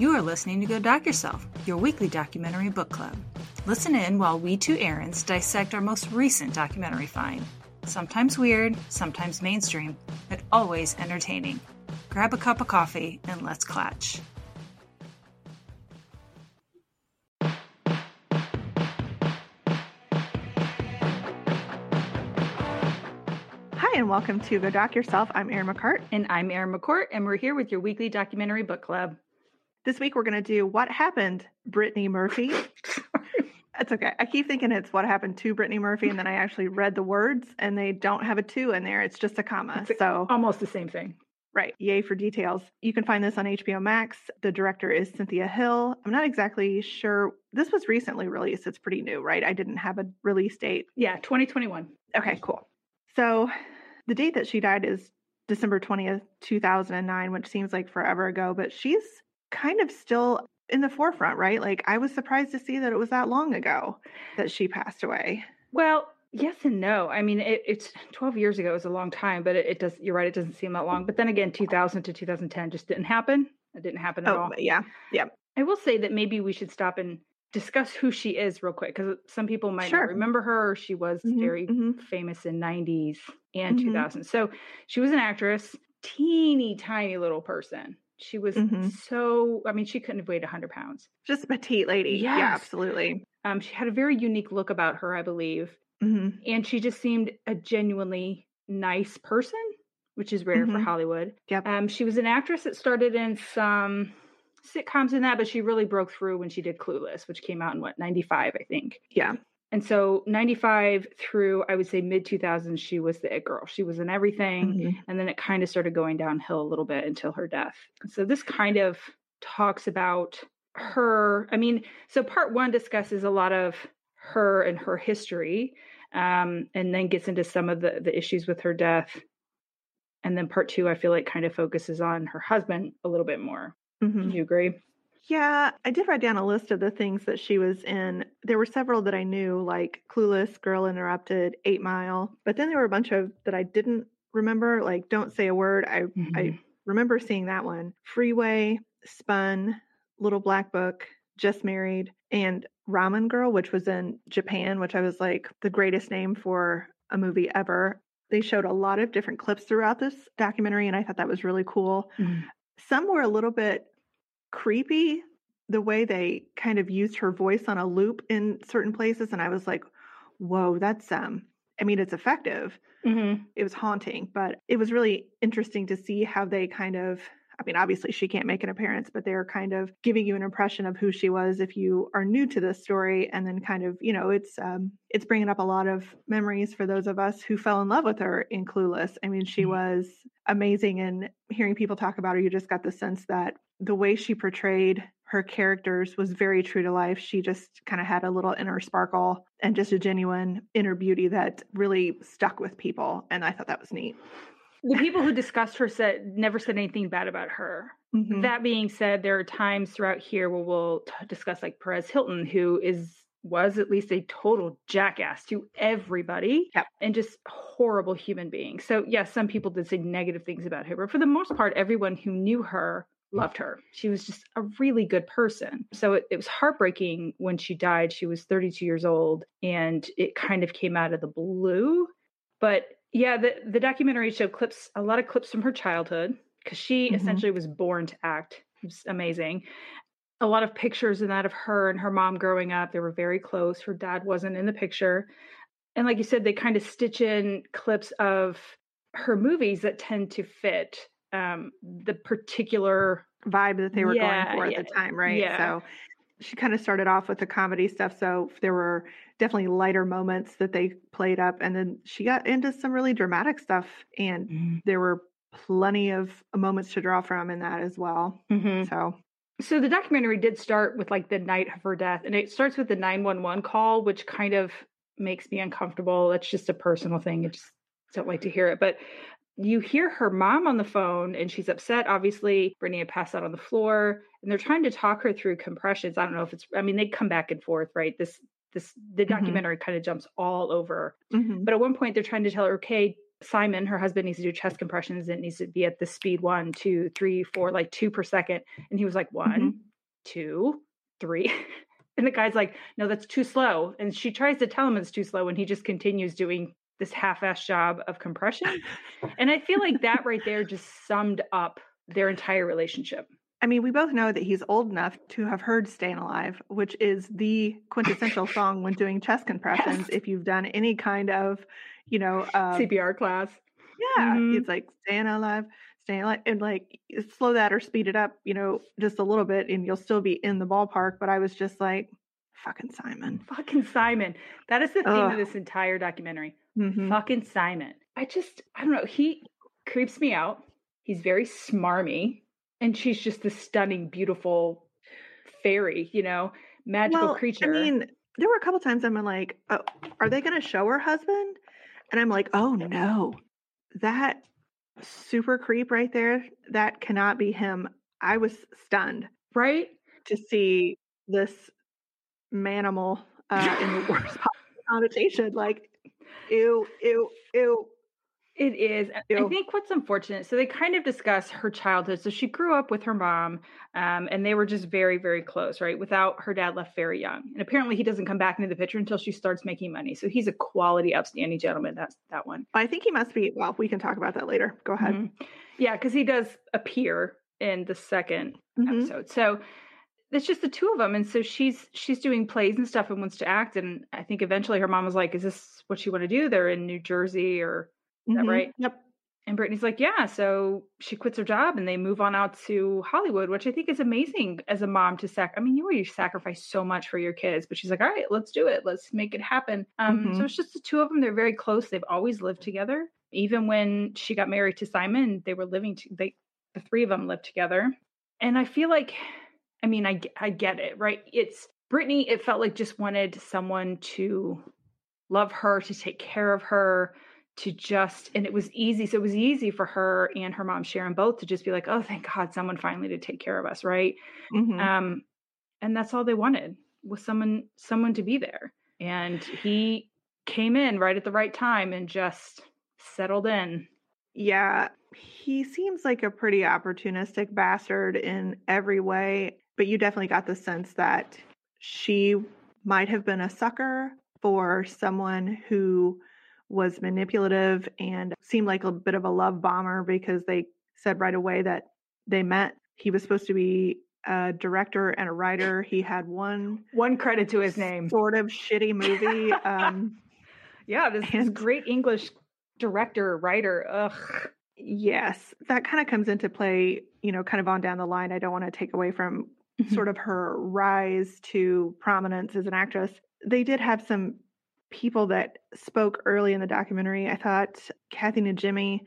You are listening to Go Doc Yourself, your weekly documentary book club. Listen in while we two Erins dissect our most recent documentary find. Sometimes weird, sometimes mainstream, but always entertaining. Grab a cup of coffee and let's clatch. Hi, and welcome to Go Doc Yourself. I'm Erin McCart. And I'm Erin McCourt, and we're here with your weekly documentary book club. This week we're going to do What Happened, Brittany Murphy. That's okay. I keep thinking it's What Happened to Brittany Murphy, and then I actually read the words, and they don't have a two in there. It's just a comma. It's so almost the same thing. Right. Yay for details. You can find this on HBO Max. The director is Cynthia Hill. I'm not exactly sure. This was recently released. It's pretty new, right? I didn't have a release date. Yeah, 2021. Okay, cool. So the date that she died is December 20th, 2009, which seems like forever ago, but she's kind of still in the forefront, right? Like I was surprised to see that it was that long ago that she passed away. Well, yes and no. I mean, it, it's 12 years ago. It was a long time, but it, it, does, you're right. It doesn't seem that long. But then again, 2000 to 2010 just didn't happen. It didn't happen at oh, all. Yeah. Yeah. I will say that maybe we should stop and discuss who she is real quick because some people might sure. not remember her. She was mm-hmm, very mm-hmm. famous in 90s and mm-hmm. 2000. So she was an actress, teeny tiny little person. She was Mm-hmm. so, I mean, she couldn't have weighed 100 pounds. Just a petite lady. Yes. Yeah, absolutely. Um, she had a very unique look about her, I believe. Mm-hmm. And she just seemed a genuinely nice person, which is rare for Mhm. Hollywood. Yep. Um, she was an actress that started in some sitcoms and that, but she really broke through when she did Clueless, which came out in what, 95, I think. Yeah. And so 95 through, I would say mid 2000s, she was the it girl. She was in everything. Mhm. And then it kind of started going downhill a little bit until her death. So this kind of talks about her. I mean, so part one discusses a lot of her and her history, um, and then gets into some of the, the issues with her death. And then part two, I feel like kind of focuses on her husband a little bit more. Mhm. Do you agree? Yeah, I did write down a list of the things that she was in. There were several that I knew, like Clueless, Girl Interrupted, Eight Mile. But then there were a bunch of that I didn't remember, like Don't Say a Word. I I remember seeing that one. Freeway, Spun, Little Black Book, Just Married, and Ramen Girl, which was in Japan, which I was like the greatest name for a movie ever. They showed a lot of different clips throughout this documentary, and I thought that was really cool. Mhm. Some were a little bit creepy, the way they kind of used her voice on a loop in certain places, and I was like, "Whoa, that's um." I mean, it's effective, Mhm. it was haunting, but it was really interesting to see how they kind of I mean, obviously she can't make an appearance, but they're kind of giving you an impression of who she was if you are new to this story and then kind of, you know, it's um it's bringing up a lot of memories for those of us who fell in love with her in Clueless. I mean, she Mhm. was amazing and hearing people talk about her, you just got the sense that the way she portrayed her characters was very true to life. She just kind of had a little inner sparkle and just a genuine inner beauty that really stuck with people. And I thought that was neat. The people who discussed her said never said anything bad about her. Mhm. That being said, there are times throughout here where we'll t- discuss like Perez Hilton, who is was at least a total jackass to everybody Yep. and just horrible human being. So yes, some people did say negative things about her, but for the most part, everyone who knew her loved her. She was just a really good person. So it, it was heartbreaking when she died. She was 32 years old and it kind of came out of the blue. But yeah, the, the documentary showed clips, a lot of clips from her childhood, because she Mhm. essentially was born to act. It was amazing. A lot of pictures in that of her and her mom growing up. They were very close. Her dad wasn't in the picture. And like you said, they kind of stitch in clips of her movies that tend to fit um, the particular vibe that they were Yeah, going for at yeah, the time, right? yeah. So she kind of started off with the comedy stuff. So there were definitely lighter moments that they played up. And then she got into some really dramatic stuff. And there were plenty of moments to draw from in that as well. Mhm. So, So the documentary did start with like the night of her death, and it starts with the 911 call, which kind of makes me uncomfortable. It's just a personal thing. I just don't like to hear it. But you hear her mom on the phone and she's upset. Obviously, Brittany had passed out on the floor and they're trying to talk her through compressions. I don't know if it's, I mean, they come back and forth, right? This, this, the Mhm. documentary kind of jumps all over. mhm. But at one point, they're trying to tell her, okay, Simon, her husband, needs to do chest compressions. It needs to be at the speed one, two, three, four, like two per second. And he was like, one, Mhm. two, three. And the guy's like, no, that's too slow. And she tries to tell him it's too slow, and he just continues doing this half-ass job of compression. and I feel like that right there just summed up their entire relationship. I mean, we both know that he's old enough to have heard Stayin' Alive, which is the quintessential song when doing chest compressions. Yes. If you've done any kind of, you know, uh, CPR class. Yeah. Mm-hmm. It's like staying alive, staying alive, and like slow that or speed it up, you know, just a little bit, and you'll still be in the ballpark. But I was just like, fucking Simon. Fucking Simon. That is the theme Ugh. of this entire documentary. Mm-hmm. Fucking Simon. I just, I don't know. He creeps me out. He's very smarmy and she's just this stunning, beautiful fairy, you know, magical well, creature. I mean, there were a couple times I'm like, oh, are they going to show her husband? And I'm like, oh no, that super creep right there, that cannot be him. I was stunned, right, to see this manimal uh, in the worst connotation. Like, ew, ew, ew. It is. Ew. I think what's unfortunate. So they kind of discuss her childhood. So she grew up with her mom, um, and they were just very, very close, right? Without her dad left very young, and apparently he doesn't come back into the picture until she starts making money. So he's a quality, upstanding gentleman. That's that one. I think he must be. Well, we can talk about that later. Go ahead. Mm-hmm. Yeah, because he does appear in the 2nd mm-hmm. episode. So it's just the two of them and so she's she's doing plays and stuff and wants to act and i think eventually her mom was like is this what you want to do they're in new jersey or is mm-hmm. that right? Yep. And Brittany's like, yeah. So she quits her job and they move on out to Hollywood, which I think is amazing as a mom to sac. I mean, you already sacrifice so much for your kids, but she's like, all right, let's do it. Let's make it happen. Um, mm-hmm. So it's just the two of them. They're very close. They've always lived together. Even when she got married to Simon, they were living. To, they the three of them lived together. And I feel like, I mean, I I get it, right? It's Brittany. It felt like just wanted someone to love her, to take care of her to just and it was easy so it was easy for her and her mom sharon both to just be like oh thank god someone finally to take care of us right mm-hmm. um and that's all they wanted was someone someone to be there and he came in right at the right time and just settled in yeah he seems like a pretty opportunistic bastard in every way but you definitely got the sense that she might have been a sucker for someone who was manipulative and seemed like a bit of a love bomber because they said right away that they met. He was supposed to be a director and a writer. He had one one credit to his name. Sort of shitty movie. Um, yeah, this, and, this great English director writer. Ugh. Yes, that kind of comes into play. You know, kind of on down the line. I don't want to take away from mm-hmm. sort of her rise to prominence as an actress. They did have some people that spoke early in the documentary. I thought Kathy Najimy,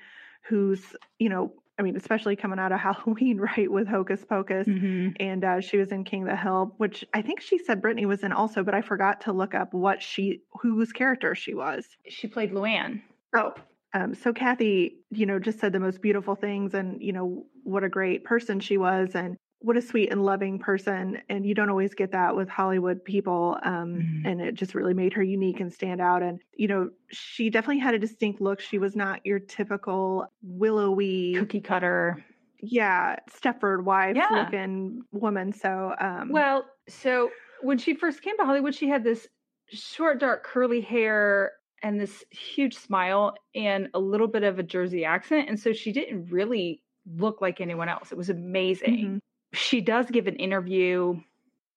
who's, you know, I mean, especially coming out of Halloween, right, with Hocus Pocus, mm-hmm. and uh, she was in King the Hill, which I think she said Brittany was in also, but I forgot to look up what she, whose character she was. She played Luann. Oh, um, so Kathy, you know, just said the most beautiful things, and you know what a great person she was, and what a sweet and loving person and you don't always get that with hollywood people um, mm-hmm. and it just really made her unique and stand out and you know she definitely had a distinct look she was not your typical willowy cookie cutter yeah stepford wife yeah. looking woman so um, well so when she first came to hollywood she had this short dark curly hair and this huge smile and a little bit of a jersey accent and so she didn't really look like anyone else it was amazing mm-hmm she does give an interview,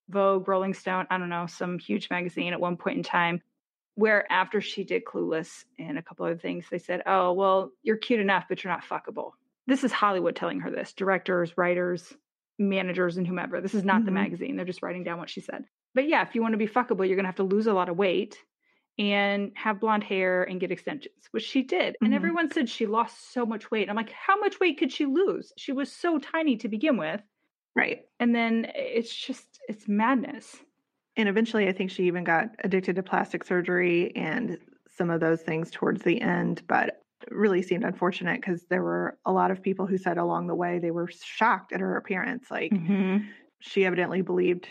Vogue, Rolling Stone, I don't know, some huge magazine at one point in time, where after she did Clueless and a couple other things, they said, Oh, well, you're cute enough, but you're not fuckable. This is Hollywood telling her this directors, writers, managers, and whomever. This is not mm-hmm. the magazine. They're just writing down what she said. But yeah, if you want to be fuckable, you're going to have to lose a lot of weight and have blonde hair and get extensions, which she did. Mm-hmm. And everyone said she lost so much weight. I'm like, how much weight could she lose? She was so tiny to begin with. Right. And then it's just, it's madness. And eventually, I think she even got addicted to plastic surgery and some of those things towards the end, but really seemed unfortunate because there were a lot of people who said along the way they were shocked at her appearance. Like mm-hmm. she evidently believed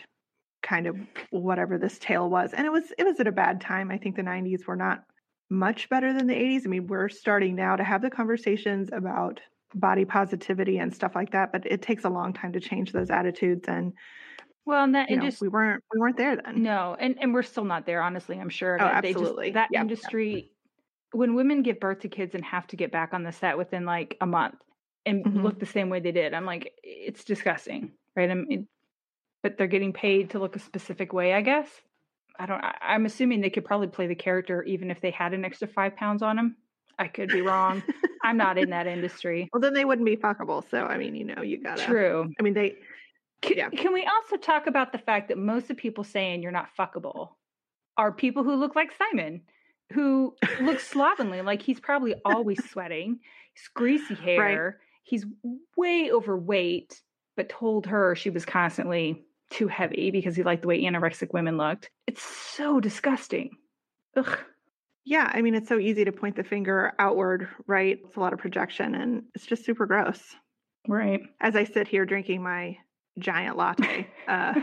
kind of whatever this tale was. And it was it was at a bad time. I think the 90s were not much better than the 80s. I mean, we're starting now to have the conversations about body positivity and stuff like that but it takes a long time to change those attitudes and Well, and that you know, industry, we weren't we weren't there then. no, and and we're still not there. Honestly, I'm sure. Oh, they just- absolutely. that Yeah. industry, when women give birth to kids and have to get back on the set within like a month and Mhm. look the same way they did, I'm like, it's disgusting, right? I'm, but they're getting paid to look a specific way, I guess. I don't. I, I'm assuming they could probably play the character even if they had an extra five pounds on them. I could be wrong. I'm not in that industry. Well, then they wouldn't be fuckable. So I mean, you know, you gotta. True. I mean, they. Can, Yeah. can we also talk about the fact that most of the people saying you're not fuckable are people who look like Simon, who looks slovenly, like he's probably always sweating, he's greasy hair, he's way overweight, but told her she was constantly too heavy because he liked the way anorexic women looked. It's so disgusting. Ugh. Yeah, I mean, it's so easy to point the finger outward, right? It's a lot of projection, and it's just super gross. Right. As I sit here drinking my giant latte, uh,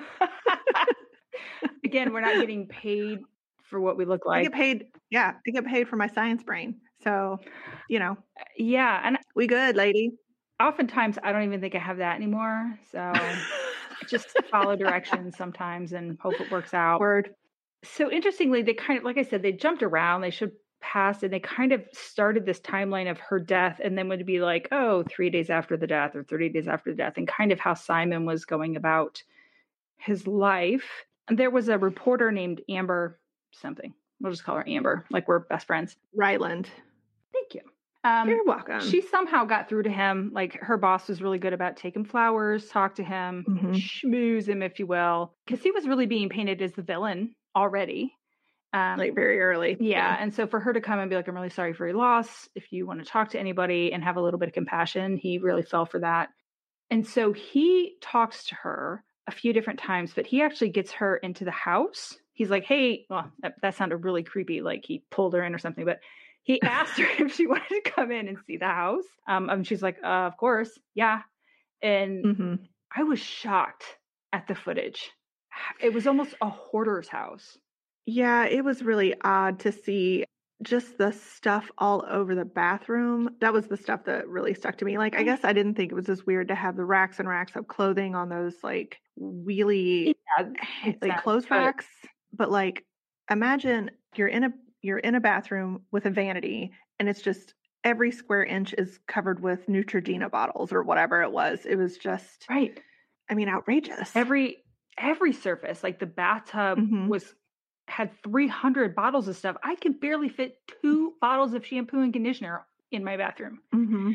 Again, we're not getting paid for what we look like. I get paid. Yeah, I get paid for my science brain. So, you know, Yeah. And we good, lady. oftentimes I don't even think I have that anymore. So just follow directions sometimes and hope it works out. Word. So interestingly, they kind of, like I said, they jumped around. They should pass and they kind of started this timeline of her death and then would be like, oh, three days after the death or 30 days after the death, and kind of how Simon was going about his life. And there was a reporter named Amber something. We'll just call her Amber, like we're best friends. Ryland. Thank you. Um, You're welcome. she somehow got through to him. Like her boss was really good about taking flowers, talk to him, Mhm. schmooze him, if you will, because he was really being painted as the villain already. Um, like very early. yeah, and so for her to come and be like, "I'm really sorry for your loss. If you want to talk to anybody and have a little bit of compassion," he really fell for that. And so he talks to her a few different times, but he actually gets her into the house. He's like, "Hey, well, that, that sounded really creepy. Like he pulled her in or something." But he asked her if she wanted to come in and see the house. Um, and she's like, uh, "Of course, yeah." And hmm I was shocked at the footage. It was almost a hoarder's house. Yeah, it was really odd to see just the stuff all over the bathroom. That was the stuff that really stuck to me. Like, I mm. guess I didn't think it was as weird to have the racks and racks of clothing on those like wheelie Yeah, like clothes racks. But like, imagine you're in a you're in a bathroom with a vanity, and it's just every square inch is covered with Neutrogena bottles or whatever it was. It was just, Right. I mean, outrageous. Every every surface, like the bathtub Mhm. was had 300 bottles of stuff. I could barely fit two bottles of shampoo and conditioner in my bathroom. hmm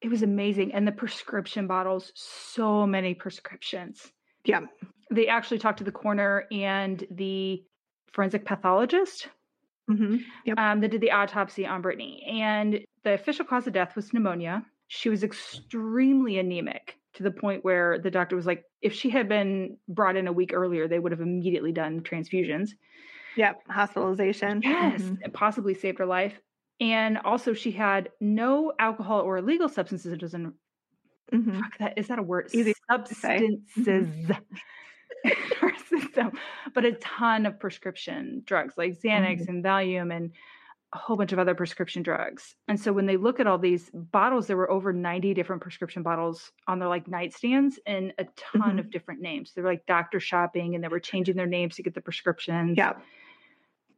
It was amazing. And the prescription bottles, so many prescriptions. Yeah. They actually talked to the coroner and the forensic pathologist hmm Yep. um, that did the autopsy on Brittany. And the official cause of death was pneumonia. She was extremely anemic to the point where the doctor was like, if she had been brought in a week earlier, they would have immediately done transfusions. Yep. Hospitalization. Yes, Mhm. it possibly saved her life. And also, she had no alcohol or illegal substances. It doesn't, Mhm. fuck that, is that a word? Easy. Mm-hmm. Substances. in her system, but a ton of prescription drugs like Xanax Mm-hmm. and Valium and a whole bunch of other prescription drugs. And so when they look at all these bottles, there were over 90 different prescription bottles on their like nightstands and a ton Mhm. of different names. They were like doctor shopping and they were changing their names to get the prescriptions. Yeah.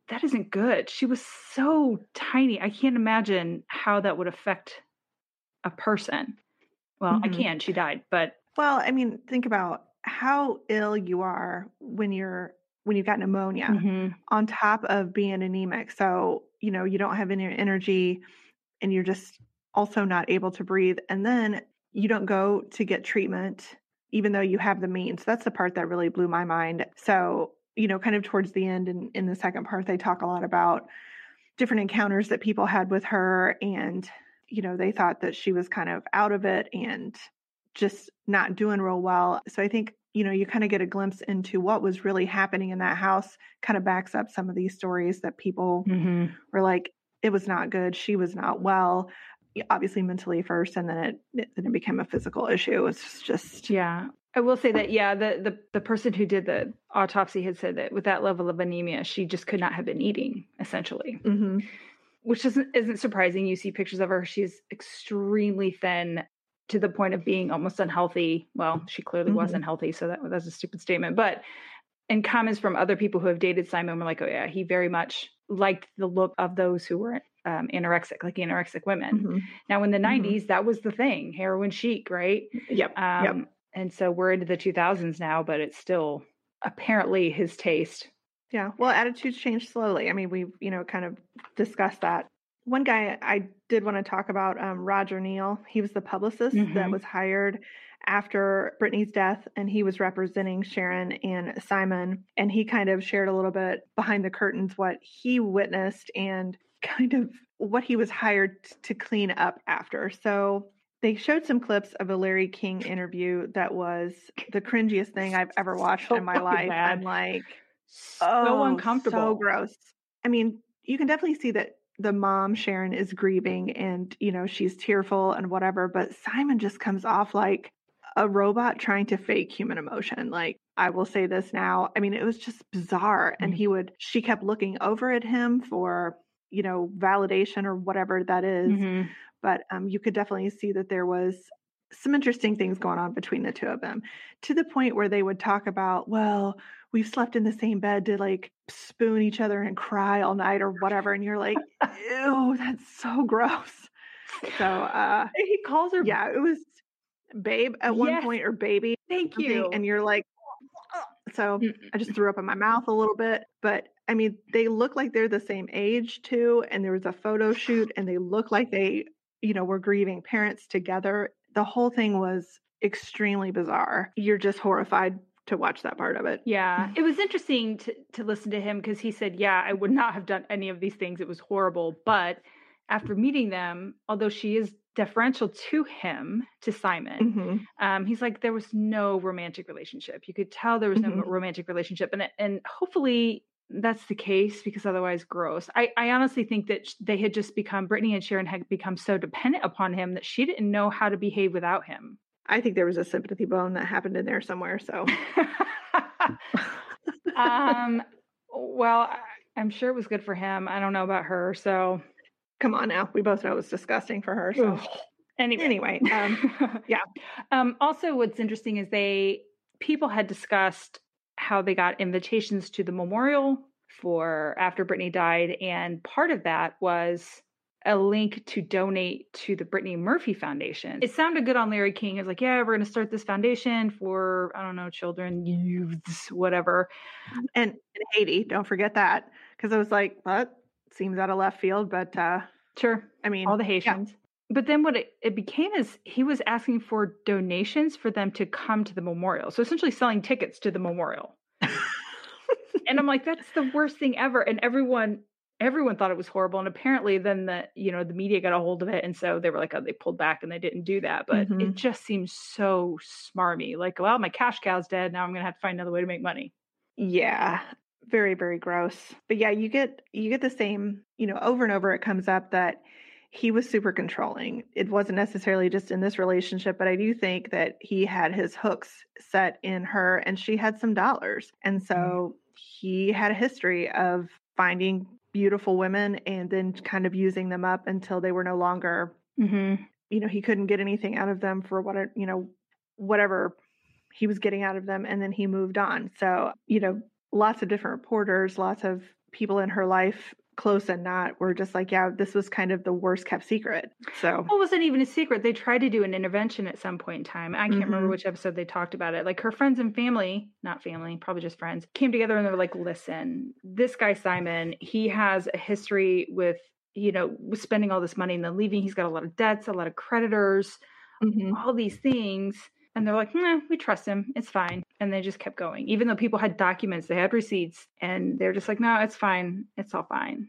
That isn't good. She was so tiny. I can't imagine how that would affect a person. Well, I Mhm. can. She died, but Well, I mean, think about how ill you are when you're when you've got pneumonia Mhm. on top of being anemic. So, you know, you don't have any energy and you're just also not able to breathe. And then you don't go to get treatment, even though you have the means. That's the part that really blew my mind. So, you know, kind of towards the end and in the second part, they talk a lot about different encounters that people had with her. And, you know, they thought that she was kind of out of it and just not doing real well. So I think, you know, you kind of get a glimpse into what was really happening in that house, kind of backs up some of these stories that people Mhm. were like, it was not good. She was not well. Obviously, mentally first, and then it, it then it became a physical issue. It's just Yeah. I will say that yeah, the, the the person who did the autopsy had said that with that level of anemia, she just could not have been eating, essentially. Mhm. Which isn't isn't surprising. You see pictures of her, she's extremely thin, to the point of being almost unhealthy. Well, she clearly Mhm. wasn't healthy, so that that's a stupid statement. But and comments from other people who have dated Simon were like, "Oh yeah, he very much liked the look of those who were um, anorexic, like anorexic women." Mhm. Now, in the Mhm. '90s, that was the thing, heroin chic, right? Yep. Um, yep. And so we're into the 2000s now, but it's still apparently his taste. Yeah. Well, attitudes change slowly. I mean, we've, you know, kind of discussed that. One guy I did want to talk about, um, Roger Neal. He was the publicist that Mhm. was hired after Brittany's death, and he was representing Sharon and Simon. And he kind of shared a little bit behind the curtains what he witnessed and kind of what he was hired t- to clean up after. So they showed some clips of a Larry King interview that was the cringiest thing I've ever watched So in my life. bad. I'm like, So Oh, uncomfortable. So gross. I mean, you can definitely see that the mom Sharon is grieving and you know she's tearful and whatever, but Simon just comes off like a robot trying to fake human emotion. Like I will say this now. I mean, it was just bizarre. And Mhm. he would she kept looking over at him for, you know, validation or whatever that is. Mhm. But um, you could definitely see that there was some interesting things going on between the two of them to the point where they would talk about, well, we've slept in the same bed to like spoon each other and cry all night or whatever. And you're like, ew, that's so gross. So, uh, He calls her. yeah, it was babe at one point or baby. Thank you. And you're like, so I just threw up in my mouth a little bit. But I mean, they look like they're the same age too. And there was a photo shoot and they look like they, you know, were grieving parents together. The whole thing was extremely bizarre. You're just horrified to watch that part of it. Yeah, it was interesting to to listen to him because he said, "Yeah, I would not have done any of these things. It was horrible." But after meeting them, although she is deferential to him, to Simon, Mhm. um, he's like there was no romantic relationship. You could tell there was no Mhm. romantic relationship, and and hopefully that's the case because otherwise, gross. I I honestly think that they had just become Brittany and Sharon had become so dependent upon him that she didn't know how to behave without him. I think there was a sympathy bone that happened in there somewhere. So, um, well, I'm sure it was good for him. I don't know about her. So, come on now. We both know it was disgusting for her. So, anyway, anyway, um, yeah. Um, also, what's interesting is they people had discussed how they got invitations to the memorial for after Brittany died, and part of that was a link to donate to the Brittany Murphy Foundation. It sounded good on Larry King. It was like, yeah, we're going to start this foundation for I don't know, children, youths, whatever. and, and Haiti, don't forget that. Because I was like, what? Seems out of left field. But uh, Sure, I mean, all the Haitians. But then what it, it became is he was asking for donations for them to come to the memorial. So essentially selling tickets to the memorial. and I'm like, that's the worst thing ever. And everyone everyone thought it was horrible. And apparently then the you know, the media got a hold of it. And so they were like, oh, they pulled back and they didn't do that. But it Mhm. just seems so smarmy. Like, well, my cash cow's dead. Now I'm gonna have to find another way to make money. Yeah, very very gross. But yeah, you get you get the same, you know, over and over it comes up that he was super controlling. It wasn't necessarily just in this relationship, but I do think that he had his hooks set in her and she had some dollars. And so he had a history of finding beautiful women and then kind of using them up until they were no longer Mm-hmm. you know he couldn't get anything out of them for what you know whatever he was getting out of them and then he moved on so you know lots of different reporters lots of people in her life close and not were just like yeah this was kind of the worst kept secret so Well, it wasn't even a secret. They tried to do an intervention at some point in time. I can't remember Mhm. which episode they talked about it. Like her friends and family, not family, probably just friends, came together and they were like, listen, this guy, Simon, he has a history with, you know, spending all this money and then leaving. He's got a lot of debts, a lot of creditors, mhm. all these things. And they're like, nah, we trust him. It's fine. And they just kept going. Even though people had documents, they had receipts, and they're just like, no, it's fine. It's all fine.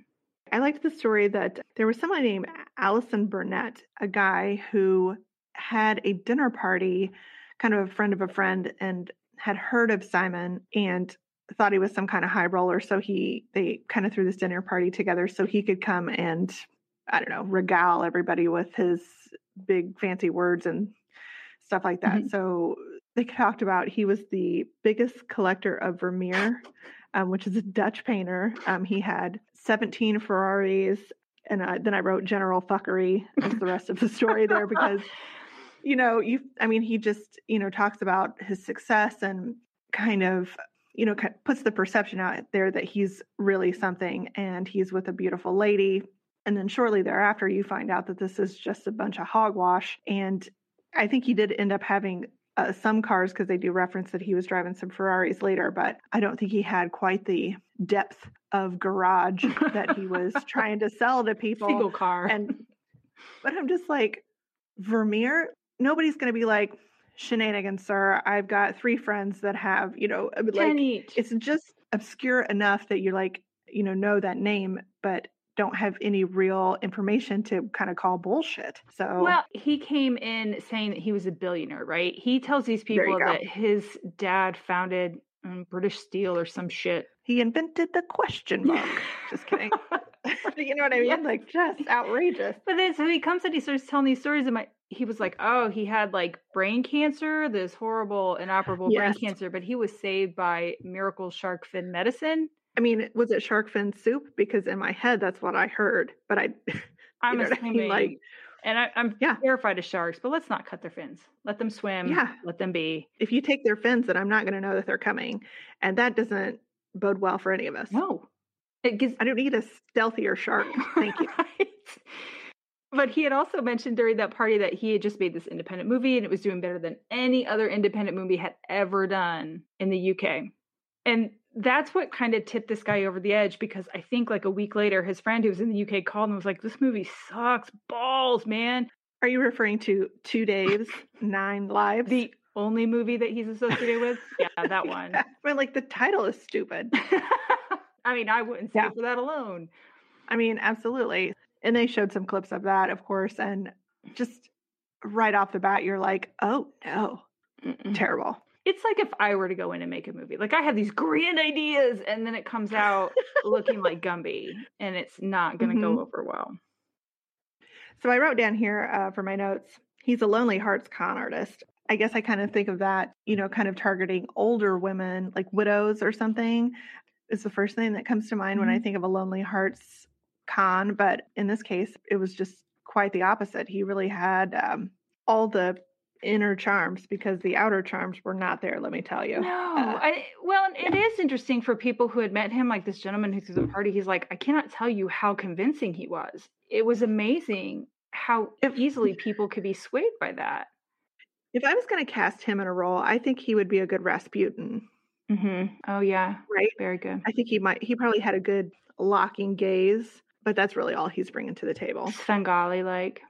I liked the story that there was someone named Allison Burnett, a guy who had a dinner party, kind of a friend of a friend, and had heard of Simon and thought he was some kind of high roller. So he they kind of threw this dinner party together so he could come and I don't know, regale everybody with his big fancy words and stuff like that. Mhm. So they talked about he was the biggest collector of Vermeer, um, which is a Dutch painter. Um, he had 17 Ferraris. And I, then I wrote General Fuckery as the rest of the story there because you know, you, I mean, he just, you know, talks about his success and kind of, you know, puts the perception out there that he's really something and he's with a beautiful lady. And then shortly thereafter, you find out that this is just a bunch of hogwash. And I think he did end up having uh, some cars because they do reference that he was driving some Ferraris later, but I don't think he had quite the depth of garage that he was trying to sell to people. Single car. And but I'm just like, Vermeer, nobody's going to be like, shenanigans, sir. I've got three friends that have, you know, like each. it's just obscure enough that you're like, you know, know that name, but don't have any real information to kind of call bullshit. So Well, he came in saying that he was a billionaire, right? He tells these people that his dad founded um, British Steel or some shit. he invented the question mark. just kidding. you know what I mean? Yeah. Like just outrageous. But then so he comes and he starts telling these stories and my he was like, Oh, he had like brain cancer, this horrible inoperable brain cancer, but he was saved by miracle shark fin medicine. I mean, was it shark fin soup? Because in my head, that's what I heard. But I, I'm know what I mean? assuming Like- and I, I'm Yeah. terrified of sharks, but let's not cut their fins. Let them swim. Yeah. Let them be. if you take their fins, then I'm not going to know that they're coming, and that doesn't bode well for any of us. No. It gives I don't need a stealthier shark. Thank you. Right. But he had also mentioned during that party that he had just made this independent movie and it was doing better than any other independent movie had ever done in the UK. And that's what kind of tipped this guy over the edge because I think like a week later, his friend who was in the UK called and was like, This movie sucks balls, man. Are you referring to Two Days, Nine Lives? The only movie that he's associated with? Yeah, that one. I mean, like the title is stupid. I mean, I wouldn't see Yeah. for that alone. I mean, absolutely. And they showed some clips of that, of course, and just right off the bat, you're like, oh no, Mm-mm. terrible. It's like if I were to go in and make a movie. Like I have these grand ideas and then it comes out looking like Gumby and it's not going to Mhm. go over well. So I wrote down here uh, for my notes, he's a lonely hearts con artist. I guess I kind of think of that, you know, kind of targeting older women, like widows or something, is the first thing that comes to mind when I think of a lonely hearts con. But in this case, it was just quite the opposite. He really had um, all the inner charms because the outer charms were not there, let me tell you. No, Uh, I well, it is interesting for people who had met him, like this gentleman who threw the party. He's like, I cannot tell you how convincing he was. It was amazing how easily people could be swayed by that. If I was going to cast him in a role, I think he would be a good Rasputin, Mm-hmm. Oh yeah, right? very good. I think he might, he probably had a good locking gaze, but that's really all he's bringing to the table. Svengali, like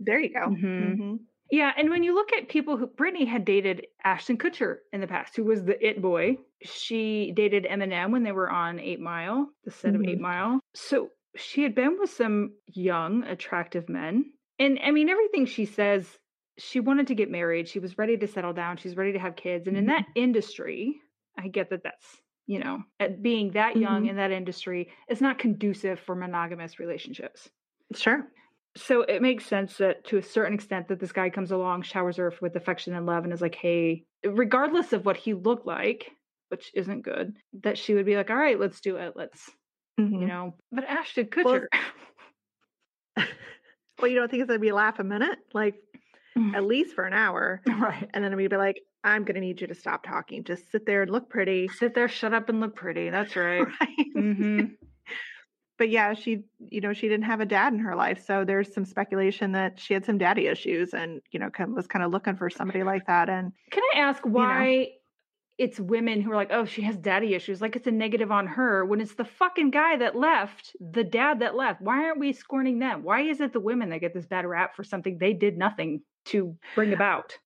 There you go. Mhm. Mhm. Yeah. And when you look at people who Brittany had dated Ashton Kutcher in the past, who was the it boy. She dated Eminem when they were on Eight Mile, the set of Mhm. Eight Mile. So she had been with some young, attractive men. And I mean, everything she says, she wanted to get married. She was ready to settle down. She's ready to have kids. And in Mhm. that industry, I get that that's, you know, at being that young Mhm. in that industry is not conducive for monogamous relationships. Sure. So it makes sense that to a certain extent that this guy comes along, showers her with affection and love, and is like, hey, regardless of what he looked like, which isn't good, that she would be like, all right, let's do it. Let's, you Mhm. know. But Ashton Well, Kutcher. well, you don't think it's going to be a laugh a minute? Like at least for an hour. right. And then we'd be like, I'm going to need you to stop talking. Just sit there and look pretty. Sit there, shut up, and look pretty. That's right. Right. hmm But yeah, she, you know, she didn't have a dad in her life. So there's some speculation that she had some daddy issues and, you know, was kind of looking for somebody like that. And Can I ask why it's women who are like, oh, she has daddy issues? Like it's a negative on her when it's the fucking guy that left, the dad that left. Why aren't we scorning them? Why is it the women that get this bad rap for something they did nothing to bring about?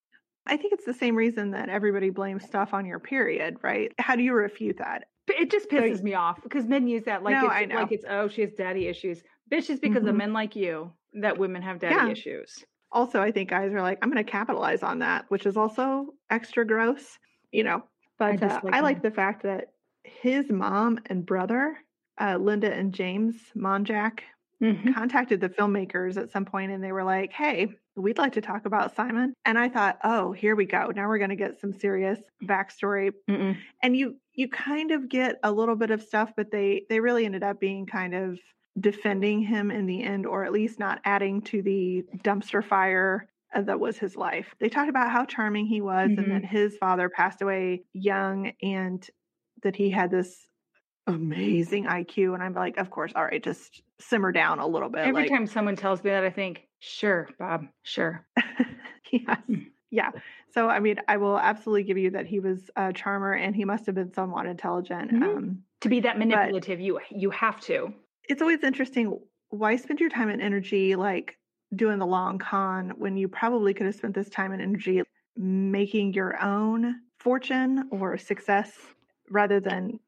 I think it's the same reason that everybody blames stuff on your period, right? How do you refute that? It just So- pisses me off because men use that like No, it's I like it's oh she has daddy issues. Bitch, it's because of Mhm. men like you that women have daddy Yeah. issues. Also, I think guys are like, I'm going to capitalize on that, which is also extra gross, you know. But uh, dislike I like the fact that his mom and brother, uh, Linda and James Monjack, Mhm. contacted the filmmakers at some point and they were like, hey, we'd like to talk about Simon. And I thought, oh, here we go. Now we're going to get some serious backstory. Mm-mm. And you you kind of get a little bit of stuff, but they they really ended up being kind of defending him in the end, or at least not adding to the dumpster fire uh, that was his life. They talked about how charming he was Mhm. and that his father passed away young and that he had this amazing IQ. And I'm like, of course, all right, just simmer down a little bit. Every like, time someone tells me that, I think, sure, Bob, sure. yes. Mm. Yeah. So, I mean, I will absolutely give you that he was a charmer and he must have been somewhat intelligent. Mhm. Um, To be that manipulative, you you have to. it's always interesting. Why spend your time and energy like doing the long con when you probably could have spent this time and energy making your own fortune or success rather than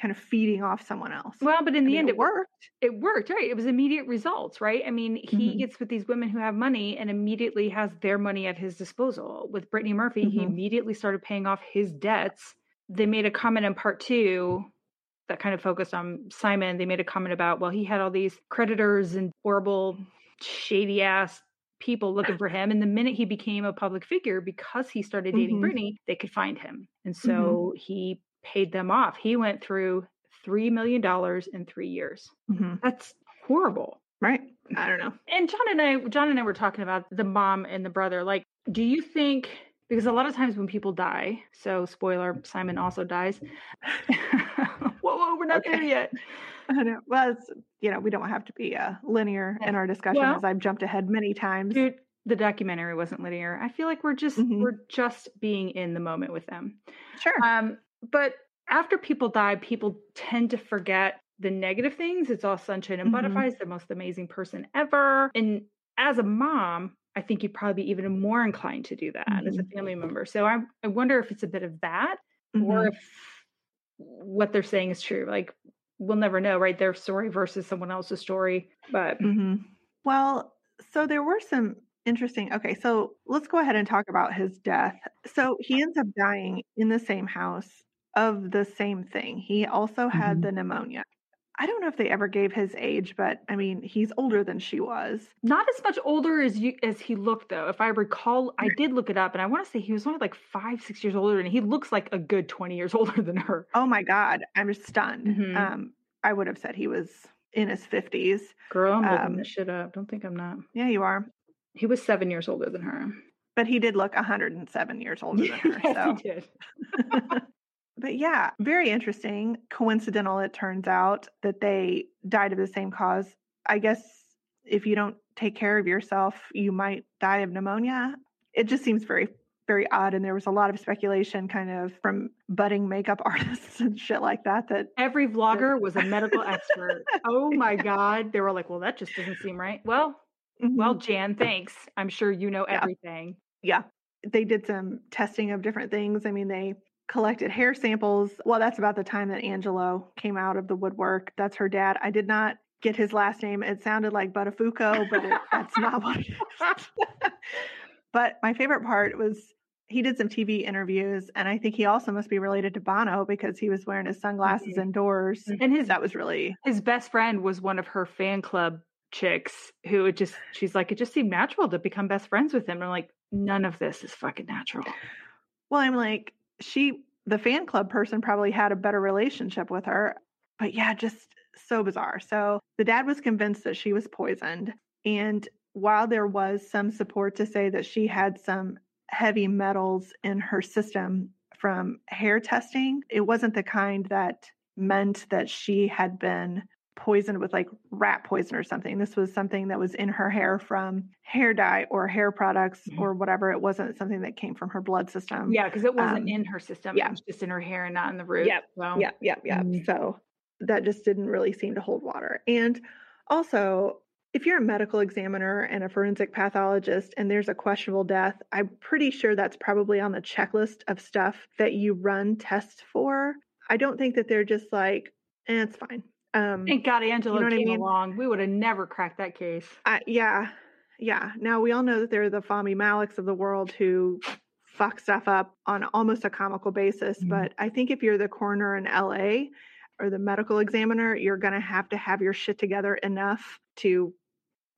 kind of feeding off someone else? Well, but in I the mean, end, it worked. It worked, right? It was immediate results, right? I mean, he Mhm. gets with these women who have money and immediately has their money at his disposal. With Brittany Murphy, he Mhm. immediately started paying off his debts. They made a comment in part two that kind of focused on Simon. They made a comment about, well, he had all these creditors and horrible, shady ass people looking for him. And the minute he became a public figure, because he started dating Mhm. Brittany, they could find him. And so he paid them off. He went through $3 million in three years. Mhm. That's horrible. Right. I don't know. And John and I, John and I were talking about the mom and the brother. Like, do you think? Because a lot of times when people die, so spoiler, Simon also dies. whoa, whoa, we're not there yet. I know. Well, it's, you know, we don't have to be uh, linear in our discussion Well- as I've jumped ahead many times. Dude, the documentary wasn't linear. I feel like we're just Mhm. we're just being in the moment with them. Sure. Um, but after people die, people tend to forget the negative things. It's all sunshine and Mhm. butterflies. The most amazing person ever. And as a mom, I think you'd probably be even more inclined to do that as a Mhm. family member. So I I wonder if it's a bit of that, or Mhm. if what they're saying is true. Like we'll never know, right? Their story versus someone else's story. But hmm Well, so there were some interesting. Okay, so let's go ahead and talk about his death. So he ends up dying in the same house of the same thing. He also had Mhm. the pneumonia. I don't know if they ever gave his age, but I mean, he's older than she was. not as much older as you as he looked though. If I recall, I did look it up and I want to say he was only like five, six years older, and he looks like a good 20 years older than her. Oh my God, I'm just stunned. Mhm. Um, I would have said he was in his 50s. Girl, I'm looking Um, this shit up. Don't think I'm not. Yeah, you are. He was seven years older than her. But he did look 107 years older than her. yes, so. he did. But yeah, very interesting. Coincidental, it turns out that they died of the same cause. I guess if you don't take care of yourself, you might die of pneumonia. It just seems very, very odd. And there was a lot of speculation kind of from budding makeup artists and shit like that. That Every vlogger was a medical expert. Oh my God. They were like, well, that just doesn't seem right. Well, well, Mhm. Jan, thanks. I'm sure you know Yeah. everything. yeah, they did some testing of different things. I mean, they collected hair samples. Well, that's about the time that Angelo came out of the woodwork. That's her dad. I did not get his last name. It sounded like Buttafuoco, but it, that's not what it is. but my favorite part was he did some TV interviews, and I think he also must be related to Bono because he was wearing his sunglasses Mhm. indoors. And his That was really his best friend was one of her fan club chicks who it just she's like, it just seemed natural to become best friends with him. And I'm like, none of this is fucking natural. well. I'm like she, the fan club person, probably had a better relationship with her, but yeah, just so bizarre. So the dad was convinced that she was poisoned, and while there was some support to say that she had some heavy metals in her system from hair testing, it wasn't the kind that meant that she had been poisoned with like rat poison or something. This was something that was in her hair from hair dye or hair products Mhm. or whatever. It wasn't something that came from her blood system. Yeah, because it wasn't Um, in her system. yeah. It was just in her hair and not in the root. Yep, So, Yeah, yeah, yeah. Mm. So that just didn't really seem to hold water. And also, if you're a medical examiner and a forensic pathologist and there's a questionable death, I'm pretty sure that's probably on the checklist of stuff that you run tests for. I don't think that they're just like, eh, it's fine. Um, Thank God Angelo know what I came mean? along. We would have never cracked that case. I, yeah, yeah. Now we all know that they're the Fami Maliks of the world who fuck stuff up on almost a comical basis. Mhm. But I think if you're the coroner in LA or the medical examiner, you're going to have to have your shit together enough to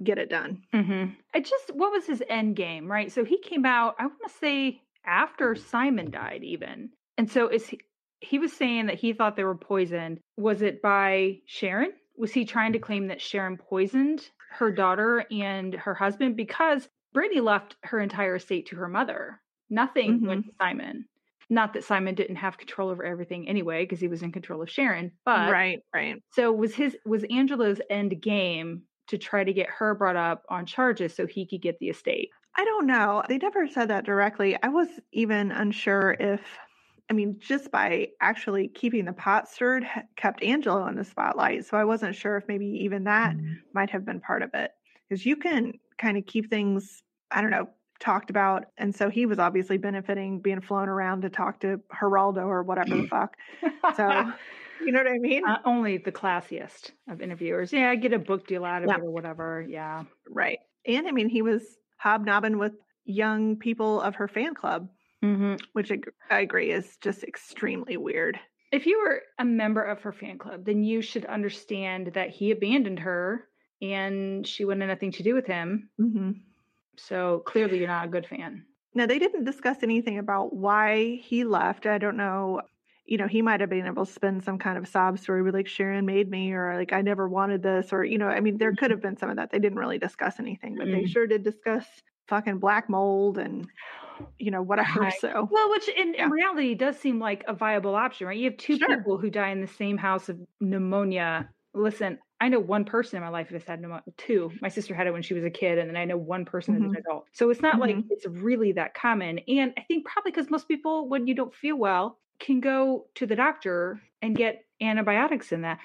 get it done. Mm-hmm. It just what was his end game, right? So he came out. I want to say after Simon died, even. And so is he? He was saying that he thought they were poisoned. Was it by Sharon? Was he trying to claim that Sharon poisoned her daughter and her husband? Because Brittany left her entire estate to her mother. Nothing Mhm. went to Simon. Not that Simon didn't have control over everything anyway, because he was in control of Sharon. But right, right. so was his was Angelo's end game to try to get her brought up on charges so he could get the estate. I don't know. They never said that directly. I was even unsure if, I mean, just by actually keeping the pot stirred kept Angelo in the spotlight. So I wasn't sure if maybe even that might have been part of it. Because you can kind of keep things, I don't know, talked about. And so he was obviously benefiting being flown around to talk to Geraldo or whatever the fuck. So, you know what I mean? Uh, only the classiest of interviewers. Yeah, I get a book deal out of Yeah. it or whatever. Yeah. right. And I mean, he was hobnobbing with young people of her fan club, hmm which I, agree is just extremely weird. If you were a member of her fan club, then you should understand that he abandoned her and she wanted nothing to do with him. hmm So clearly, you're not a good fan. Now, they didn't discuss anything about why he left. I don't know. You know, he might have been able to spin some kind of sob story with like Sharon made me, or like I never wanted this, or you know, I mean, there could have been some of that. They didn't really discuss anything, but they Mm. sure did discuss fucking black mold and you know whatever. Right. So Well, which in, Yeah. in reality does seem like a viable option, right? You have two Sure. people who die in the same house of pneumonia. Listen, I know one person in my life has had pneumonia. Two. My sister had it when she was a kid, and then I know one person as an adult. So it's not like Mhm. it's really that common. And I think probably because most people, when you don't feel well, can go to the doctor and get antibiotics in that.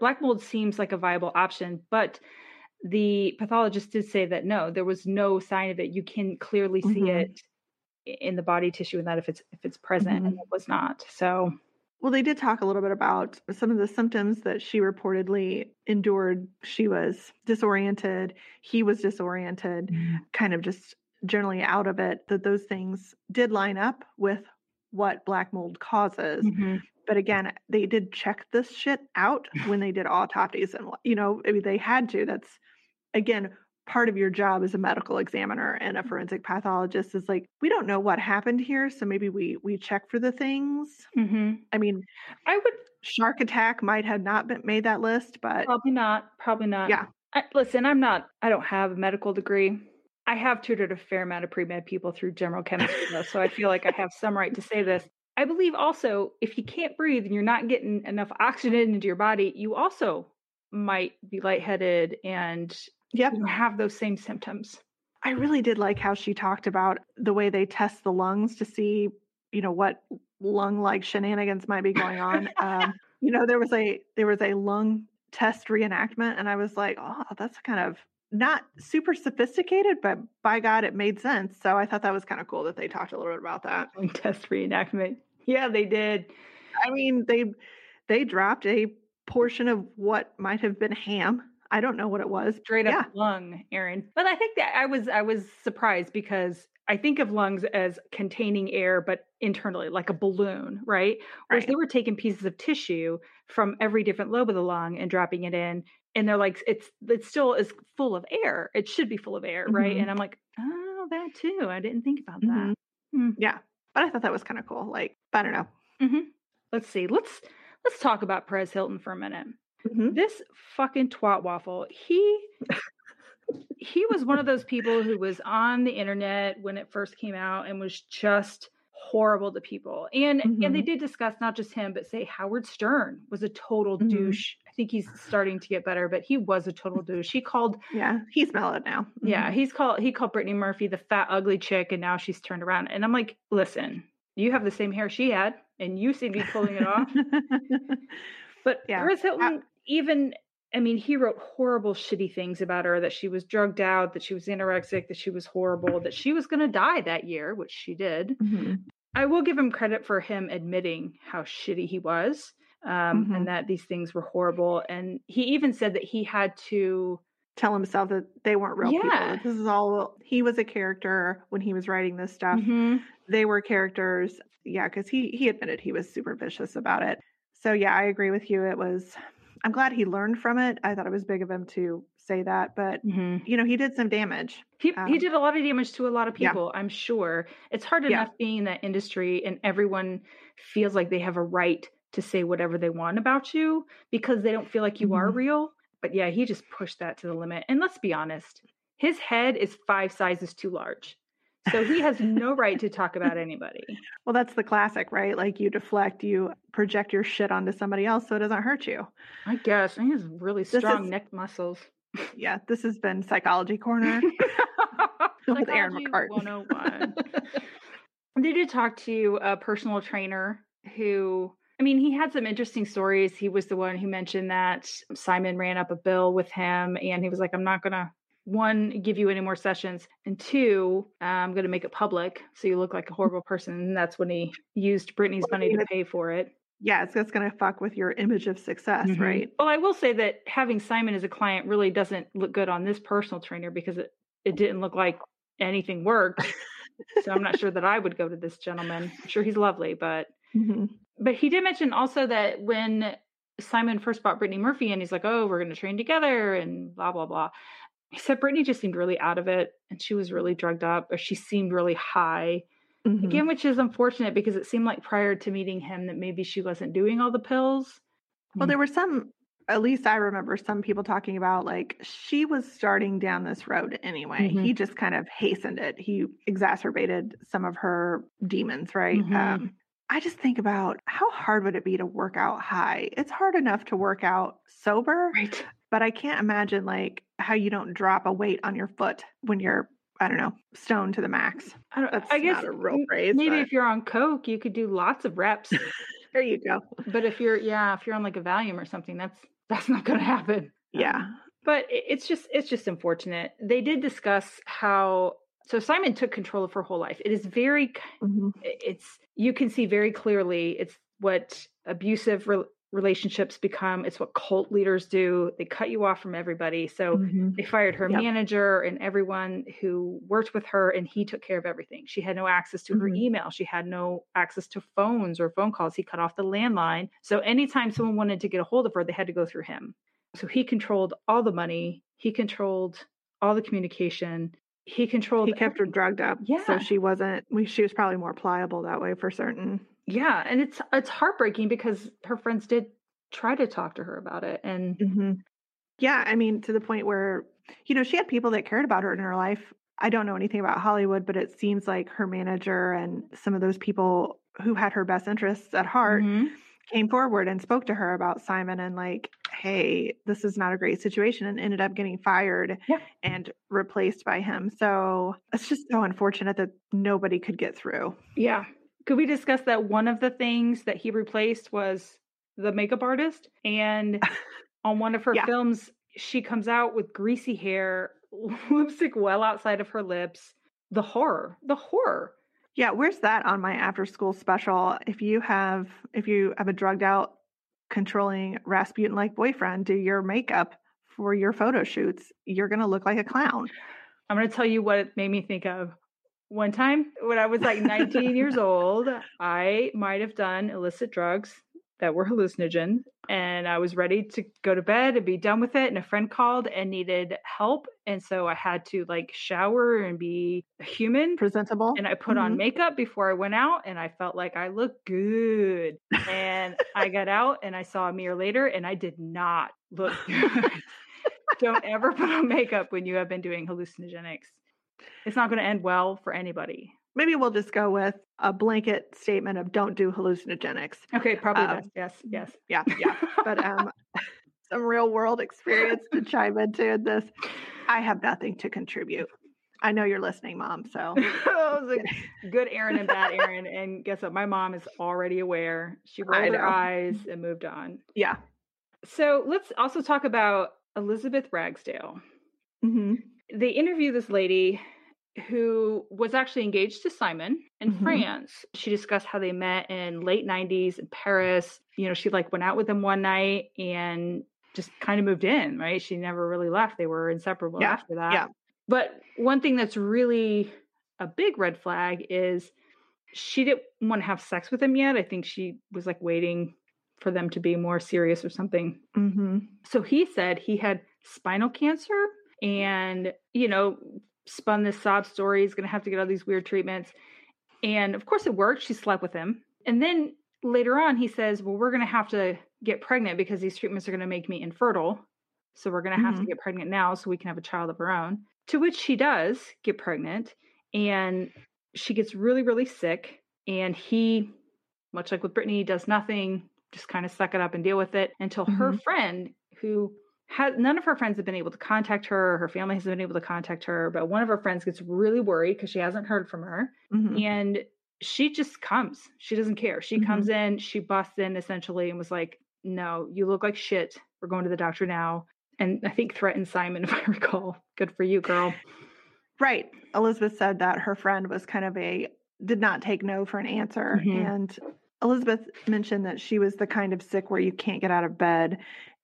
Black mold seems like a viable option, but the pathologist did say that no, there was no sign of it. You can clearly see Mhm. it in the body tissue and that if it's if it's present and Mhm. it was not. So Well, they did talk a little bit about some of the symptoms that she reportedly endured. She was disoriented, he was disoriented, kind of just generally out of it, that those things did line up with what black mold causes. Mhm. But again, they did check this shit out when they did autopsies and, you know, I mean, they had to. That's, again, part of your job as a medical examiner and a forensic pathologist is like we don't know what happened here so maybe we we check for the things Mhm. i mean I would shark attack might have not been made that list, but probably not, probably not. Yeah. I, listen, I'm not. I don't have a medical degree. I have tutored a fair amount of pre med people through general chemistry, though, so I feel like I have some right to say this. I believe also if you can't breathe and you're not getting enough oxygen into your body, you also might be lightheaded and yep. you know, have those same symptoms. I really did like how she talked about the way they test the lungs to see, you know, what lung like shenanigans might be going on. um, you know, there was a there was a lung test reenactment, and I was like, oh, that's kind of not super sophisticated, but by God, it made sense. So I thought that was kind of cool that they talked a little bit about that. Lung test reenactment. Yeah, they did. I mean, they they dropped a portion of what might have been ham. I don't know what it was. straight up Yeah. lung, Erin. But I think that I was I was surprised because I think of lungs as containing air, but internally, like a balloon, right? Whereas Right. they were taking pieces of tissue from every different lobe of the lung and dropping it in, and they're like, it's it still is full of air. It should be full of air, right? Mhm. And I'm like, oh, that too. I didn't think about Mhm. that. Hmm. Yeah, but I thought that was kind of cool. Like, I don't know. hmm Let's see. Let's let's talk about Perez Hilton for a minute. Mhm. this fucking twat waffle he he was one of those people who was on the internet when it first came out and was just horrible to people and and they Mhm. did discuss not just him but say howard stern was a total Mhm. douche i think he's starting to get better but he was a total douche he called Yeah, he's mellowed now. yeah he's called he called brittany murphy the fat ugly chick and now she's turned around and i'm like listen you have the same hair she had and you seem to be pulling it off but Yeah. Perez Hilton, even I mean, he wrote horrible, shitty things about her that she was drugged out, that she was anorexic, that she was horrible, that she was going to die that year, which she did. Mhm. I will give him credit for him admitting how shitty he was um, Mhm. and that these things were horrible. And he even said that he had to. Tell himself that they weren't real people. Yeah. that This is all he was a character when he was writing this stuff. Mhm. They were characters. Yeah, because he he admitted he was super vicious about it. So yeah, I agree with you. It was. I'm glad he learned from it. I thought it was big of him to say that, but Mhm. you know he did some damage. He, he Um, did a lot of damage to a lot of yeah. people, I'm sure. It's hard Yeah. enough being in that industry and everyone feels like they have a right to say whatever they want about you because they don't feel like you are Mhm. real. But yeah, he just pushed that to the limit. And let's be honest, his head is five sizes too large. So he has no right to talk about anybody. Well, that's the classic, right? Like you deflect, you project your shit onto somebody else so it doesn't hurt you. I guess. He has really strong is- neck muscles. Yeah, this has been Psychology Corner with Erin Psychology McCart. 101. They did talk to a personal trainer who, I mean, he had some interesting stories. He was the one who mentioned that Simon ran up a bill with him and he was like, I'm not going to, one, give you any more sessions, and two, I'm going to make it public so you look like a horrible person. And that's when he used Brittany's money to pay for it. yeah, it's just going to fuck with your image of success, Mhm. right? Well, I will say that having Simon as a client really doesn't look good on this personal trainer because it, it didn't look like anything worked. so I'm not sure that I would go to this gentleman. I'm sure he's lovely, but Mhm. but he did mention also that when Simon first bought Brittany Murphy and he's like, "Oh, we're going to train together," and blah blah blah. He said Brittany just seemed really out of it, and she was really drugged up, or she seemed really high. Mhm. Again, which is unfortunate because it seemed like prior to meeting him that maybe she wasn't doing all the pills. Well, there were some, at least I remember some people talking about like she was starting down this road anyway. Mhm. He just kind of hastened it. He exacerbated some of her demons, right? Mhm. Um, I just think about how hard would it be to work out high? It's hard enough to work out sober, Right. But I can't imagine like how you don't drop a weight on your foot when you're, I don't know, stoned to the max. I, don't, That's I guess not a real phrase. maybe but if you're on coke, you could do lots of reps. there you go. but if you're yeah, if you're on like a Valium or something, that's that's not going to happen. Yeah. But it- it's just it's just unfortunate. They did discuss how so Simon took control of her whole life. It is very Mhm. it's you can see very clearly it's what abusive re- relationships become. It's what cult leaders do. They cut you off from everybody. So Mhm. they fired her Yep. manager and everyone who worked with her, and he took care of everything. She had no access to her Mhm. email. She had no access to phones or phone calls. He cut off the landline. So anytime someone wanted to get a hold of her, they had to go through him. So he controlled all the money. He controlled all the communication. He controlled. He kept her drugged up. Yeah. So she wasn't, she was probably more pliable that way for certain. Yeah, and it's it's heartbreaking because her friends did try to talk to her about it, and hmm Yeah, I mean, to the point where, you know, she had people that cared about her in her life. I don't know anything about Hollywood, but it seems like her manager and some of those people who had her best interests at heart Mhm. came forward and spoke to her about Simon and like, hey, this is not a great situation and ended up getting fired Yeah. and replaced by him. So it's just so unfortunate that nobody could get through. Yeah. Could we discuss that one of the things that he replaced was the makeup artist? And on one of her Yeah. films, she comes out with greasy hair, lipstick well outside of her lips. The horror, the horror. Yeah, where's that on my after school special? If you have if you have a drugged out controlling Rasputin like boyfriend do your makeup for your photo shoots, you're going to look like a clown. I'm going to tell you what it made me think of. One time when I was like 19 years old, I might have done illicit drugs that were hallucinogen and I was ready to go to bed and be done with it and a friend called and needed help and so I had to like shower and be a human Presentable. and I put on Mhm. makeup before I went out and I felt like I looked good. And I got out and I saw a mirror later and I did not look good. Don't ever put on makeup when you have been doing hallucinogenics. It's not going to end well for anybody. Maybe we'll just go with a blanket statement of don't do hallucinogenics. Okay, probably Um. Yes, yes. Yeah, yeah. But um some real world experience to chime into in this. I have nothing to contribute. I know you're listening, mom, so it was a good Erin and bad Erin. And guess what? My mom is already aware. She rolled her eyes and moved on. yeah. So let's also talk about Elizabeth Ragsdale. hmm they interview this lady who was actually engaged to Simon in Mhm. France. She discussed how they met in late 90s in Paris. You know, she like went out with him one night and just kind of moved in, right? She never really left. They were inseparable Yeah, after that. yeah. But one thing that's really a big red flag is she didn't want to have sex with him yet. I think she was like waiting for them to be more serious or something. hmm So he said he had spinal cancer and, you know, spun this sob story. He's going to have to get all these weird treatments. And of course it worked. She slept with him. And then later on, he says, Well, we're going to have to get pregnant because these treatments are going to make me infertile. So we're going to have to Mhm. get pregnant now so we can have a child of our own. To which she does get pregnant and she gets really, really sick. And he, much like with Brittany, does nothing, just kind of suck it up and deal with it until mm-hmm. her friend, who had none of her friends have been able to contact her, her family hasn't been able to contact her, but one of her friends gets really worried because she hasn't heard from her. Mm-hmm. And she just comes. She doesn't care. She mm-hmm. comes in, she busts in essentially and was like, No, you look like shit. We're going to the doctor now. And I think threatened Simon, if I recall. Good for you, girl. Right. Elizabeth said that her friend was kind of a did not take no for an answer. Mm-hmm. And Elizabeth mentioned that she was the kind of sick where you can't get out of bed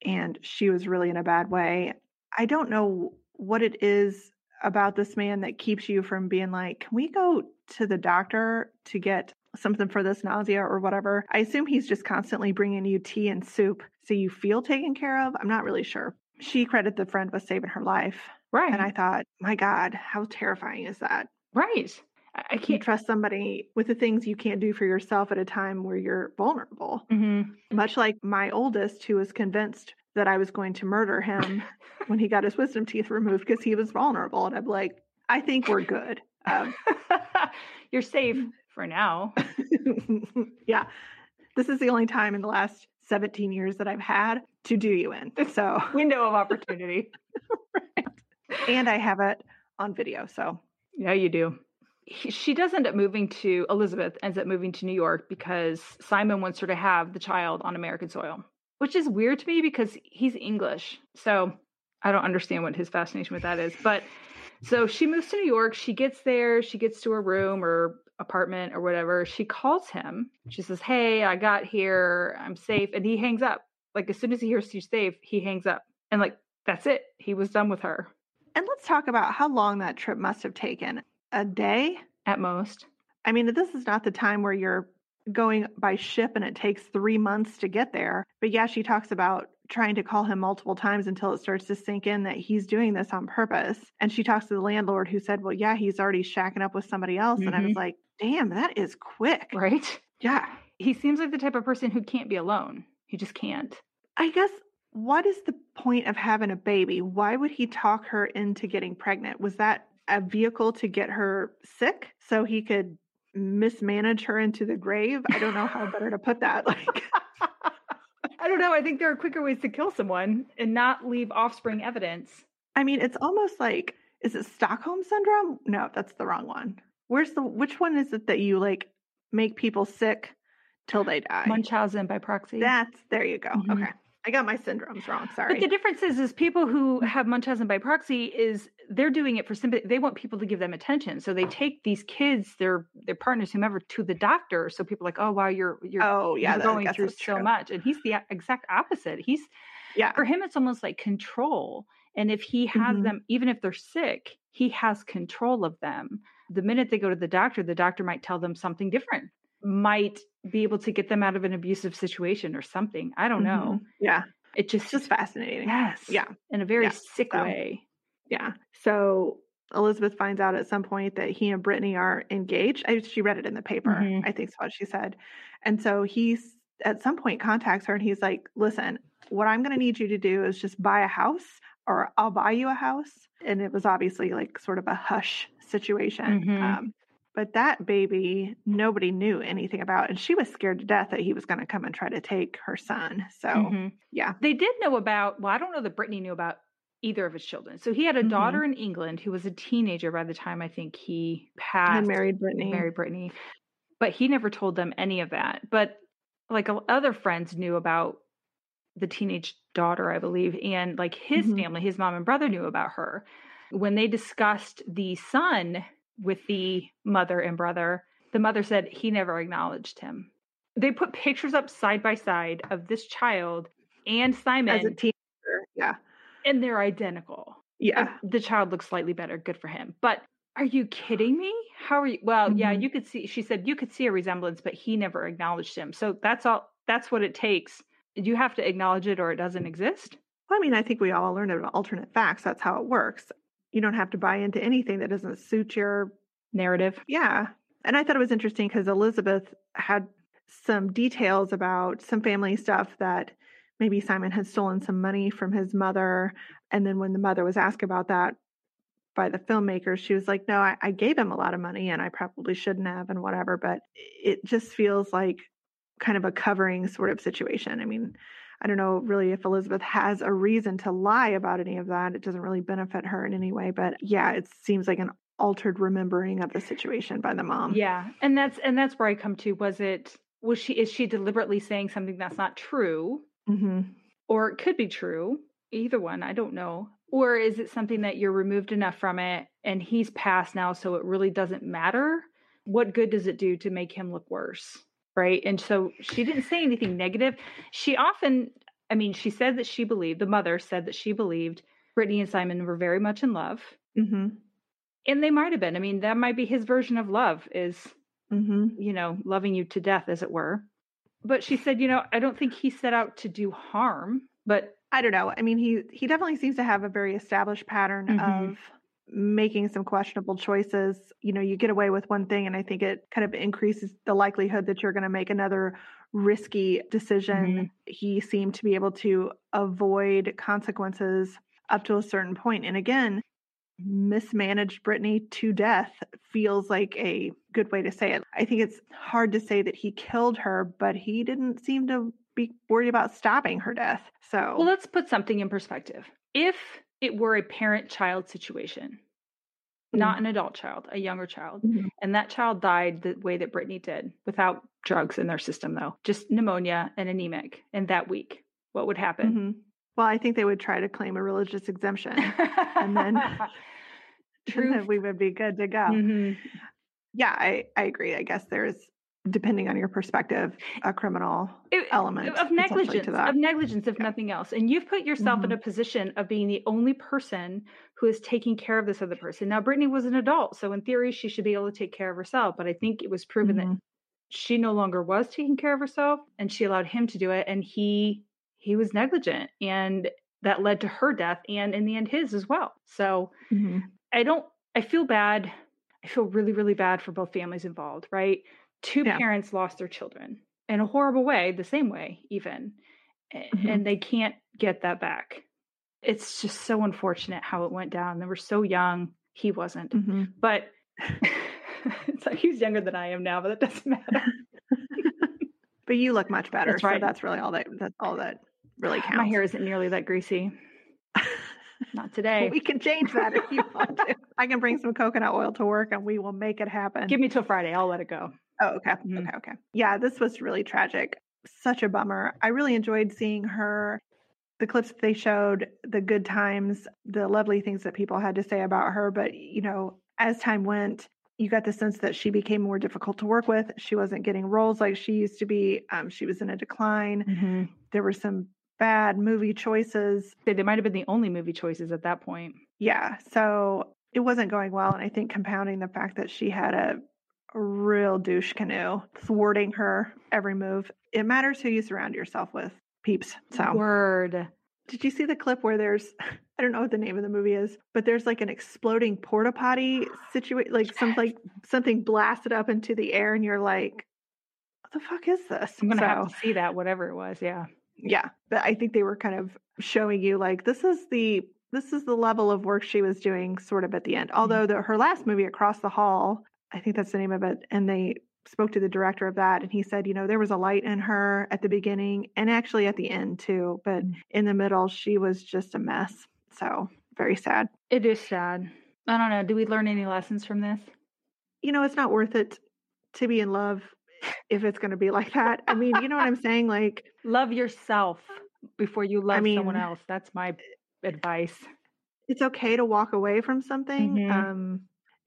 and she was really in a bad way. I don't know what it is about this man that keeps you from being like, can we go to the doctor to get something for this nausea or whatever? I assume he's just constantly bringing you tea and soup so you feel taken care of. I'm not really sure. She credited the friend with saving her life. Right. And I thought, my God, how terrifying is that? Right. I can't trust somebody with the things you can't do for yourself at a time where you're vulnerable. Mm-hmm. Much like my oldest, who was convinced that I was going to murder him when he got his wisdom teeth removed because he was vulnerable. And I'm like, I think we're good. Um, you're safe for now. yeah. This is the only time in the last 17 years that I've had to do you in. So, window of opportunity. right. And I have it on video. So, yeah, you do he, she does end up moving to Elizabeth ends up moving to New York because Simon wants her to have the child on American soil, which is weird to me because he's English. So I don't understand what his fascination with that is. But so she moves to New York. She gets there. She gets to her room or apartment or whatever. She calls him. She says, Hey, I got here. I'm safe. And he hangs up. Like as soon as he hears she's safe, he hangs up. And like, that's it. He was done with her. And let's talk about how long that trip must have taken a day at most. I mean, this is not the time where you're going by ship and it takes three months to get there. But yeah, she talks about trying to call him multiple times until it starts to sink in that he's doing this on purpose. And she talks to the landlord who said, Well, yeah, he's already shacking up with somebody else. Mm-hmm. And I was mm-hmm. like, Damn, that is quick. Right? Yeah. He seems like the type of person who can't be alone. He just can't. I guess what is the point of having a baby? Why would he talk her into getting pregnant? Was that a vehicle to get her sick so he could mismanage her into the grave. I don't know how better to put that. Like I don't know. I think there are quicker ways to kill someone and not leave offspring evidence. I mean, it's almost like is it Stockholm syndrome? No, that's the wrong one. Where's the which one is it that you like make people sick till they die? Munchausen by proxy. That's there you go. Mm-hmm. Okay. I got my syndromes wrong. Sorry. But the difference is, is people who have Munchausen by proxy is they're doing it for sympathy. They want people to give them attention, so they take these kids, their their partners, whomever, to the doctor. So people are like, oh wow, you're you're oh yeah, you're going through so much, and he's the exact opposite. He's yeah. For him, it's almost like control. And if he has mm-hmm. them, even if they're sick, he has control of them. The minute they go to the doctor, the doctor might tell them something different might be able to get them out of an abusive situation or something. I don't know. Mm-hmm. Yeah. It just it's just fascinating. Yes. Yeah. In a very yeah. sick so, way. Yeah. So Elizabeth finds out at some point that he and Brittany are engaged. I, she read it in the paper. Mm-hmm. I think is what she said. And so he's at some point contacts her and he's like, listen, what I'm going to need you to do is just buy a house or I'll buy you a house. And it was obviously like sort of a hush situation. Mm-hmm. Um, but that baby, nobody knew anything about. And she was scared to death that he was going to come and try to take her son. So, mm-hmm. yeah. They did know about, well, I don't know that Brittany knew about either of his children. So he had a mm-hmm. daughter in England who was a teenager by the time I think he passed. And married Brittany. Married Brittany. But he never told them any of that. But like other friends knew about the teenage daughter, I believe, and like his mm-hmm. family, his mom and brother knew about her. When they discussed the son with the mother and brother, the mother said he never acknowledged him. They put pictures up side by side of this child and Simon as a teenager. Yeah. And they're identical. Yeah. The child looks slightly better. Good for him. But are you kidding me? How are you? Well, mm-hmm. yeah, you could see, she said you could see a resemblance, but he never acknowledged him. So that's all, that's what it takes. You have to acknowledge it or it doesn't exist. Well, I mean, I think we all learned about alternate facts. That's how it works you don't have to buy into anything that doesn't suit your narrative. Yeah. And I thought it was interesting because Elizabeth had some details about some family stuff that maybe Simon had stolen some money from his mother. And then when the mother was asked about that by the filmmakers. She was like, no, I, I gave him a lot of money and I probably shouldn't have and whatever. But it just feels like kind of a covering sort of situation. I mean, I don't know really if Elizabeth has a reason to lie about any of that. It doesn't really benefit her in any way. But yeah, it seems like an altered remembering of the situation by the mom. Yeah. And that's and that's where I come to. Was it was she is she deliberately saying something that's not true? Mm-hmm. Or it could be true. Either one, I don't know. Or is it something that you're removed enough from it and he's passed now so it really doesn't matter? What good does it do to make him look worse? Right. And so she didn't say anything negative. She often, I mean, she said that she believed, the mother said that she believed Brittany and Simon were very much in love. Mm-hmm. And they might have been. I mean, that might be his version of love is, Mm-hmm. you know, loving you to death, as it were. But she said, you know, I don't think he set out to do harm, but I don't know. I mean, he he definitely seems to have a very established pattern Mhm. of making some questionable choices. You know, you get away with one thing, and I think it kind of increases the likelihood that you're going to make another risky decision. Mhm. He seemed to be able to avoid consequences up to a certain point. And again, mismanaged Brittany to death feels like a good way to say it. I think it's hard to say that he killed her, but he didn't seem to be worried about stopping her death. So Well, let's put something in perspective. If it were a parent child situation, not an adult child, a younger child, Mhm. and that child died the way that Brittany did without drugs in their system, though, just pneumonia and anemic in that week, what would happen? Mhm. Well, I think they would try to claim a religious exemption. and then- True. we would be good to go. Mhm. Yeah, I, I agree. I guess there's, depending on your perspective, a criminal It- element of negligence that. of negligence if Yeah. nothing else and you've put yourself in Mhm. a position of being the only person who is taking care of this other person now brittany was an adult so in theory she should be able to take care of herself but i think it was proven that Mhm. she no longer was taking care of herself and she allowed him to do it and he he was negligent and that led to her death and in the end his as well so Mhm. I don't I feel bad. I feel really, really bad for both families involved, right? Two Yeah. parents lost their children in a horrible way, the same way, even. Mhm. And they can't get that back. It's just so unfortunate how it went down. They were so young. He wasn't. Mhm. But so he's younger than I am now, but that doesn't matter. But you look much better. That's So right. that's really all that that's all that really counts. My hair isn't nearly that greasy. Not today. we can change that if you want to. I can bring some coconut oil to work and we will make it happen. Give me till Friday. I'll let it go. Oh, okay. Mhm. Okay. Okay. Yeah, this was really tragic. Such a bummer. I really enjoyed seeing her, the clips that they showed, the good times, the lovely things that people had to say about her. But, you know, as time went, you got the sense that she became more difficult to work with. She wasn't getting roles like she used to be. Um, she was in a decline. There were some bad movie choices. They might have been the only movie choices at that point. Yeah. So it wasn't going well. And I think compounding the fact that she had a, real douche canoe thwarting her every move. It matters who you surround yourself with, peeps. So Word. did you see the clip where there's I don't know what the name of the movie is, but there's like an exploding porta potty situation like some like something blasted up into the air and you're like, what the fuck is this? I'm gonna so, have to see that, whatever it was. Yeah. Yeah but i think they were kind of showing you like this is the this is the level of work she was doing sort of at the end although the, her last movie across the hall i think that's the name of it and they spoke to the director of that and he said you know there was a light in her at the beginning and actually at the end too but Mm. in the middle she was just a mess so very sad It is sad. I don't know. Do we learn any lessons from this? you know it's not worth it to be in love if it's going to be like that i mean you know what i'm saying like Love yourself before you love someone mean- else. That's my advice. it's okay to walk away from something Mhm. um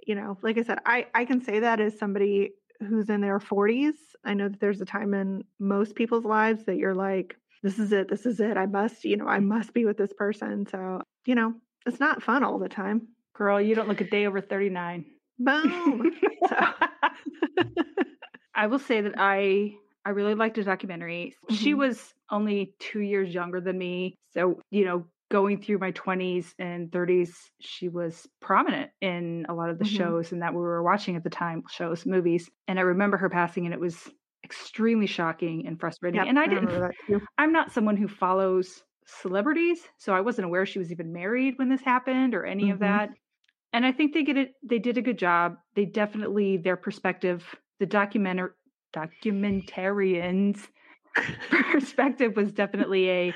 you know like i said i i can say that as somebody who's in their 40s i know that there's a time in most people's lives that you're like this is it this is it i must you know i must be with this person so you know it's not fun all the time Girl, you don't look a day over 39. boom so I will say that I I really liked the documentary. She Mhm. was only 2 years younger than me. So, you know, going through my 20s and 30s, she was prominent in a lot of the Mhm. shows and that we were watching at the time, shows, movies. And I remember her passing and it was extremely shocking and frustrating. Yep, and I didn't that. I'm not someone who follows celebrities, so I wasn't aware she was even married when this happened or any of Mhm. that. And I think they get it they did a good job. They definitely their perspective, the documentary documentarians perspective was definitely a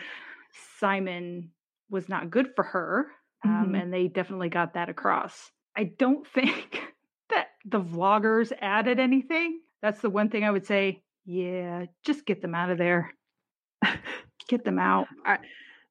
Simon was not good for her. Um, Mhm. and they definitely got that across. I don't think that the vloggers added anything. That's the one thing I would say. Yeah, just get them out of there. Get them out.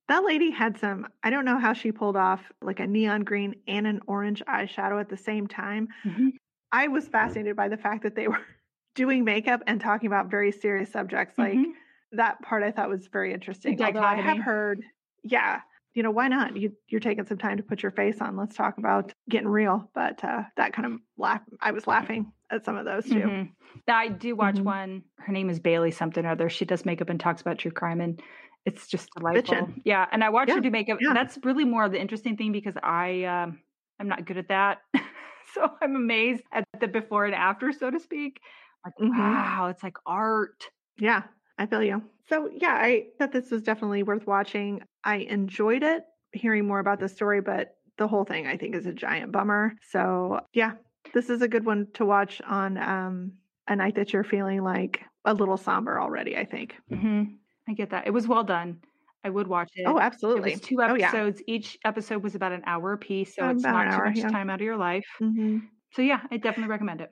That lady had some, I don't know how she pulled off like a neon green and an orange eyeshadow at the same time. Mhm. I was fascinated by the fact that they were doing makeup and talking about very serious subjects. Like Mhm. that part I thought was very interesting. Although I have heard, yeah, you know, why not? You, you're taking some time to put your face on. Let's talk about getting real. But uh, that kind of laugh, I was laughing at some of those too. Mhm. I do watch Mhm. one. Her name is Bailey something or other. She does makeup and talks about true crime, and it's just delightful. Bitchin'. Yeah, and I watch her do makeup. yeah. That's really more of the interesting thing because I um, I'm not good at that, so I'm amazed at the before and after, so to speak. Like, Mhm. wow, it's like art. Yeah, I feel you. So, yeah, I thought this was definitely worth watching. I enjoyed it, hearing more about the story, but the whole thing I think is a giant bummer. So, yeah, this is a good one to watch on um, a night that you're feeling like a little somber already, I think. hmm I get that. It was well done. I would watch it. Oh, absolutely. It was two Oh, yeah. episodes. Each episode was about an hour a piece, so it's not an too much yeah. time out of your life. hmm So yeah, I definitely recommend it.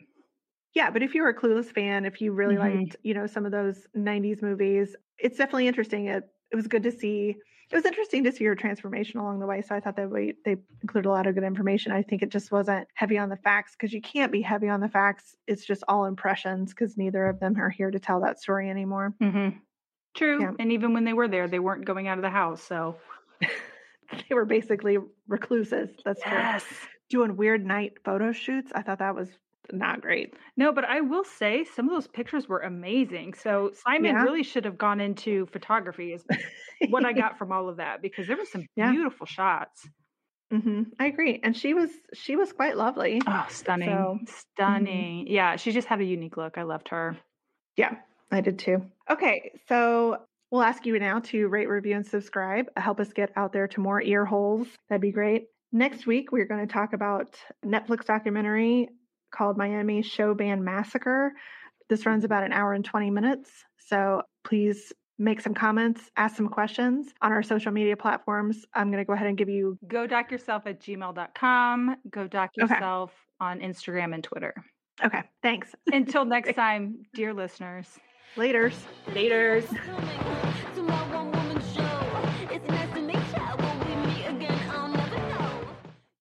Yeah, but if you're a Clueless fan, if you really Mhm. liked, you know, some of those 90s movies, it's definitely interesting. It it was good to see. It was interesting to see her transformation along the way. So I thought that we, they included a lot of good information. I think it just wasn't heavy on the facts because you can't be heavy on the facts. It's just all impressions because neither of them are here to tell that story anymore. hmm True. Yeah. And even when they were there, they weren't going out of the house. So they were basically recluses. That's true. yes. Doing weird night photo shoots. I thought that was not great. No, but I will say some of those pictures were amazing. So Simon Yeah. really should have gone into photography is what I got from all of that because there were some Yeah. beautiful shots. hmm I agree. And she was she was quite lovely. Oh, stunning. So- stunning. Yeah, she just had a unique look. I loved her. Yeah, I did too. Okay, so we'll ask you now to rate, review, and subscribe. Help us get out there to more ear holes. That'd be great. Next week, we're going to talk about Netflix documentary called Miami Showband Massacre. This runs about an hour and 20 minutes. So please make some comments, ask some questions on our social media platforms. I'm going to go ahead and give you, Go doc yourself at gmail.com. Go doc Okay. yourself on Instagram and Twitter. okay, thanks. Until next time, dear listeners. Laters. Laters. Oh Filming.